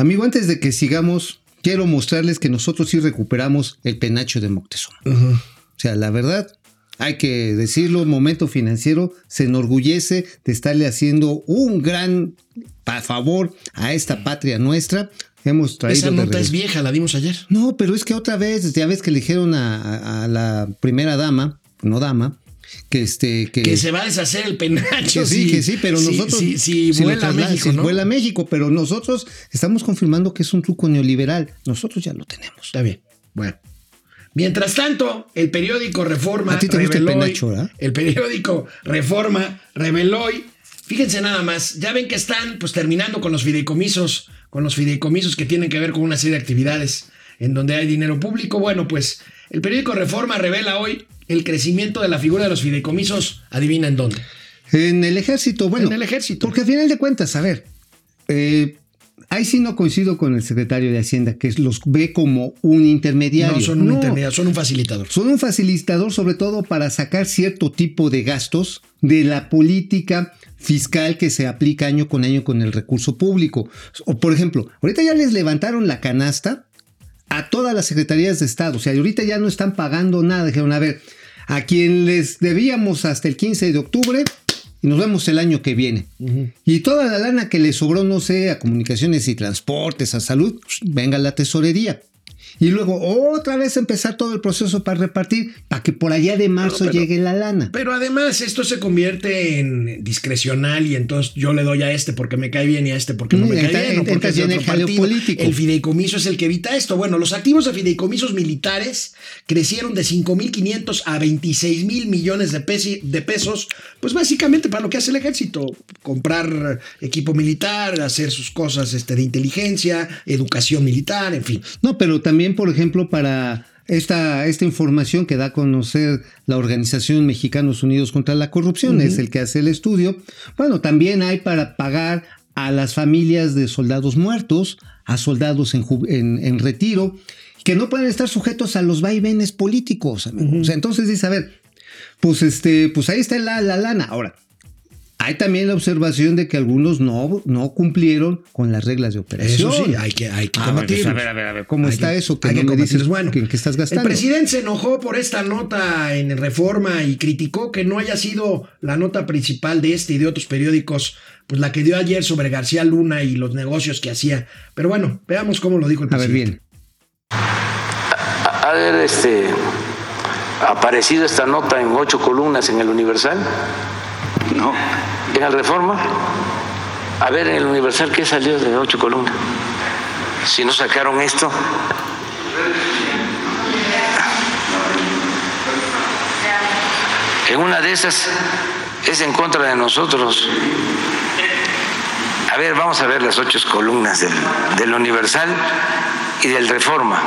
Amigo, antes de que sigamos, quiero mostrarles que nosotros sí recuperamos el penacho de Moctezuma. O sea, la verdad, hay que decirlo, momento financiero se enorgullece de estarle haciendo un gran favor a esta patria nuestra. Hemos traído Esa nota es vieja, la dimos ayer. No, pero es que otra vez, ya ves que le dijeron a, a la primera dama, no dama, que este que, se va a deshacer el penacho. sí, que sí, pero nosotros si, si, vuela a México, ¿no? vuela a México, pero nosotros estamos confirmando que es un truco neoliberal. Nosotros ya lo tenemos. Está bien. Bueno. Mientras tanto, el periódico Reforma ¿A ti te gusta el penacho, El periódico Reforma reveló hoy, fíjense nada más, ya ven que están pues terminando con los fideicomisos, con los fideicomisos que tienen que ver con una serie de actividades en donde hay dinero público. Bueno, pues el periódico Reforma revela hoy el crecimiento de la figura de los fideicomisos, adivina en dónde. En el ejército, bueno. En el ejército. Porque al final de cuentas, a ver, eh, ahí sí no coincido con el secretario de Hacienda, que los ve como un intermediario. No, son un intermediario, son un facilitador. Son un facilitador sobre todo para sacar cierto tipo de gastos de la política fiscal que se aplica año con año con el recurso público. O por ejemplo, ahorita ya les levantaron la canasta a todas las secretarías de Estado. O sea, ahorita ya no están pagando nada. Dijeron, a ver, a quien les debíamos hasta el 15 de octubre y nos vemos el año que viene. Y toda la lana que le sobró, no sé, a comunicaciones y transportes, a salud, pues, venga la tesorería y luego otra vez empezar todo el proceso para repartir, para que por allá de marzo llegue la lana. Pero además esto se convierte en discrecional y entonces yo le doy a este porque me cae bien y a este porque no me cae bien. porque es el, político. el fideicomiso es el que evita esto. Bueno, los activos de fideicomisos militares crecieron de 5.500 a 26 mil millones de, de pesos, pues básicamente para lo que hace el ejército, comprar equipo militar, hacer sus cosas este, de inteligencia, educación militar, en fin. No, pero también por ejemplo, para esta, esta información que da a conocer la Organización Mexicanos Unidos contra la Corrupción, es el que hace el estudio. Bueno, también hay para pagar a las familias de soldados muertos, a soldados en, en, retiro, que no pueden estar sujetos a los vaivenes políticos. O sea, entonces dice, a ver, pues, este, pues ahí está la, la lana. Ahora, hay también la observación de que algunos no, no cumplieron con las reglas de operación. Eso sí, hay que, hay que a, ver, a ver, a ver, a ver, ¿cómo está eso? Que no me dices bueno, que, estás gastando. El presidente se enojó por esta nota en Reforma y criticó que no haya sido la nota principal de este y de otros periódicos, pues la que dio ayer sobre García Luna y los negocios que hacía. Pero bueno, veamos cómo lo dijo el presidente. A ver, bien. A ver, este, aparecido esta nota en ocho columnas en el Universal. No. En el Reforma, a ver en el Universal qué salió de ocho columnas. Si no sacaron esto. En una de esas es en contra de nosotros. A ver, vamos a ver las ocho columnas del, del Universal y del Reforma.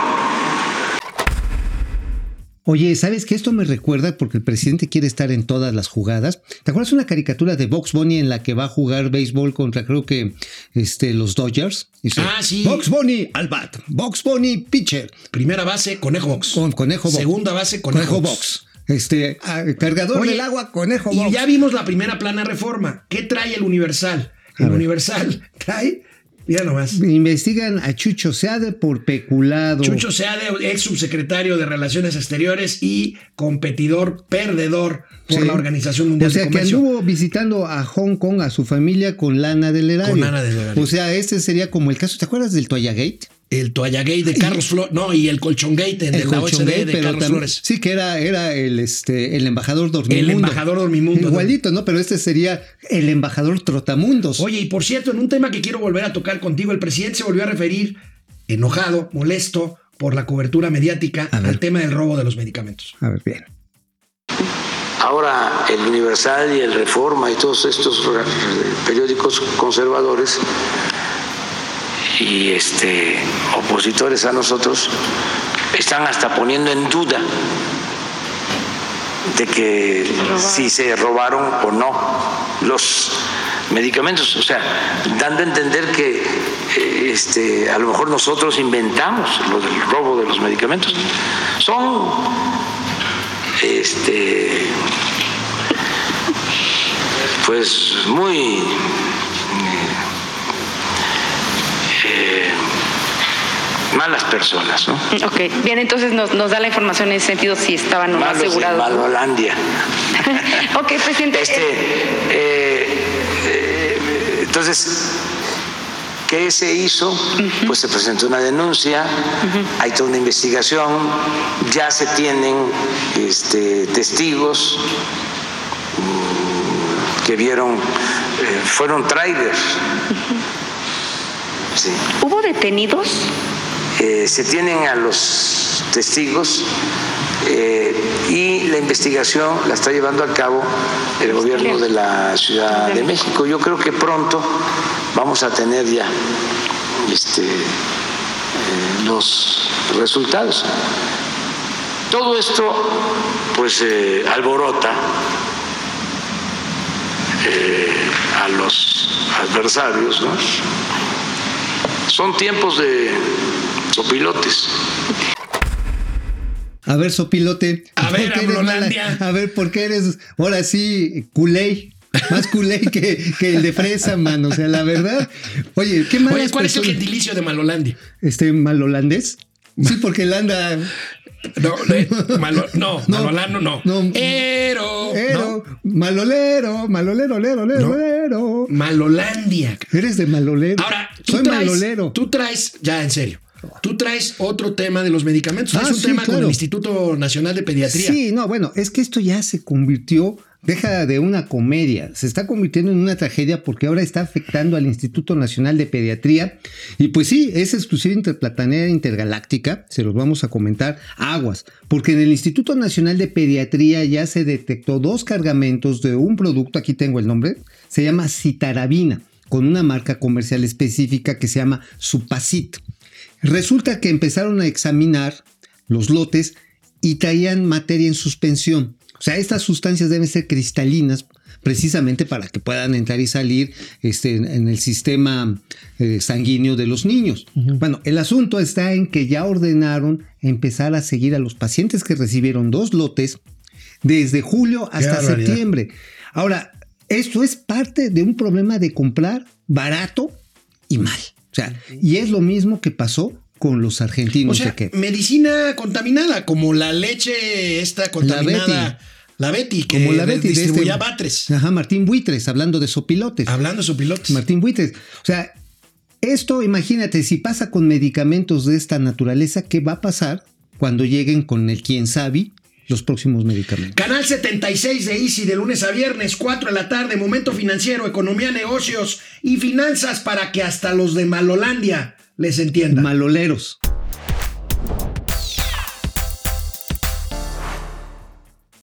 Oye, ¿sabes que esto me recuerda? Porque el presidente quiere estar en todas las jugadas. ¿Te acuerdas una caricatura de Box Bunny en la que va a jugar béisbol contra, creo que, este, los Dodgers? ah, sí. Box Bunny al bat. Box Bunny pitcher. Primera base, Conejo Box. Con Conejo Box. Segunda base, Conejo, Box. Este, ah, cargador del agua, Conejo Box. Y ya vimos la primera plana reforma. ¿Qué trae el Universal? El Universal trae Mira nomás. Investigan a Chucho Seade por peculado. Chucho Seade, ex subsecretario de Relaciones Exteriores y competidor perdedor por la Organización Mundial de Comercio. O sea, que anduvo visitando a Hong Kong a su familia con lana del erario. Con lana del erario. O sea, este sería como el caso, ¿te acuerdas del Toallagate? El Toallagate de Carlos Flores, no, y el Colchongate de la OCDE de Carlos Flores. Sí, que era, era el, este, el embajador dormimundo. El embajador dormimundo. Igualito, ¿no? Pero este sería el embajador trotamundos. Oye, y por cierto, en un tema que quiero volver a tocar contigo, el presidente se volvió a referir, enojado, molesto por la cobertura mediática, al tema del robo de los medicamentos. A ver, bien. Ahora el Universal y el Reforma y todos estos periódicos conservadores y este, opositores a nosotros están hasta poniendo en duda de que si se robaron o no los medicamentos, o sea, dando a entender que eh, este, a lo mejor nosotros inventamos lo del robo de los medicamentos. Son este, pues muy eh, malas personas, ¿no? Ok, bien, entonces nos, nos da la información en ese sentido si estaban o no asegurados. Malolandia. ok, presidente. Este, eh, eh, entonces, ¿qué se hizo? Pues se presentó una denuncia, hay toda una investigación, ya se tienen este, testigos mm, que vieron, eh, fueron trailers. Sí. ¿Hubo detenidos? Eh, se tienen a los testigos eh, y la investigación la está llevando a cabo el gobierno de la Ciudad de México. Yo creo que pronto vamos a tener ya este, eh, los resultados. Todo esto pues alborota a los adversarios, ¿no? Son tiempos de sopilotes. A ver, sopilote. A ver, ¿por qué eres Amlolandia. mala? A ver, ¿por qué eres ahora sí culé? Más culé que, que el de fresa, mano. O sea, la verdad. Oye, qué malas Oye, ¿cuál es el gentilicio de Malolandia? Este mal holandés. Sí, porque él anda. No, eh, malo- no, No, malolano no. no. Ero, Ero, malolero, malolero, lero, lero, No. lero. no. Malolandia. Eres de malolero. Ahora, tú Soy traes, malolero. tú traes, ya en serio, tú traes otro tema de los medicamentos. Traes Ah, un sí, tema con claro. el Instituto Nacional de Pediatría. Sí, no, bueno, es que esto ya se convirtió, deja de una comedia, se está convirtiendo en una tragedia porque ahora está afectando al Instituto Nacional de Pediatría. Y pues sí, es exclusiva interplatanera intergaláctica, se los vamos a comentar, aguas, porque en el Instituto Nacional de Pediatría ya se detectó dos cargamentos de un producto, aquí tengo el nombre, se llama citarabina, con una marca comercial específica que se llama Supacit. Resulta que empezaron a examinar los lotes y traían materia en suspensión. O sea, estas sustancias deben ser cristalinas precisamente para que puedan entrar y salir este, en- en el sistema eh, sanguíneo de los niños. Bueno, el asunto está en que ya ordenaron empezar a seguir a los pacientes que recibieron dos lotes desde julio hasta septiembre. Ahora, esto es parte de un problema de comprar barato y mal. O sea, y es lo mismo que pasó con los O argentinos sea, de que medicina contaminada, como la leche esta contaminada. La Betty, que como la Betty de este- Batres. Ajá, Martín Buitres, hablando de sopilotes. Hablando de su pilotos. Martín Buitres. O sea, esto, imagínate, si pasa con medicamentos de esta naturaleza, ¿qué va a pasar cuando lleguen con el quién sabe los próximos medicamentos? Canal 76 de Easy de lunes a viernes, 4 de la tarde, momento financiero, economía, negocios y finanzas para que hasta los de Malolandia les entiendan. Maloleros.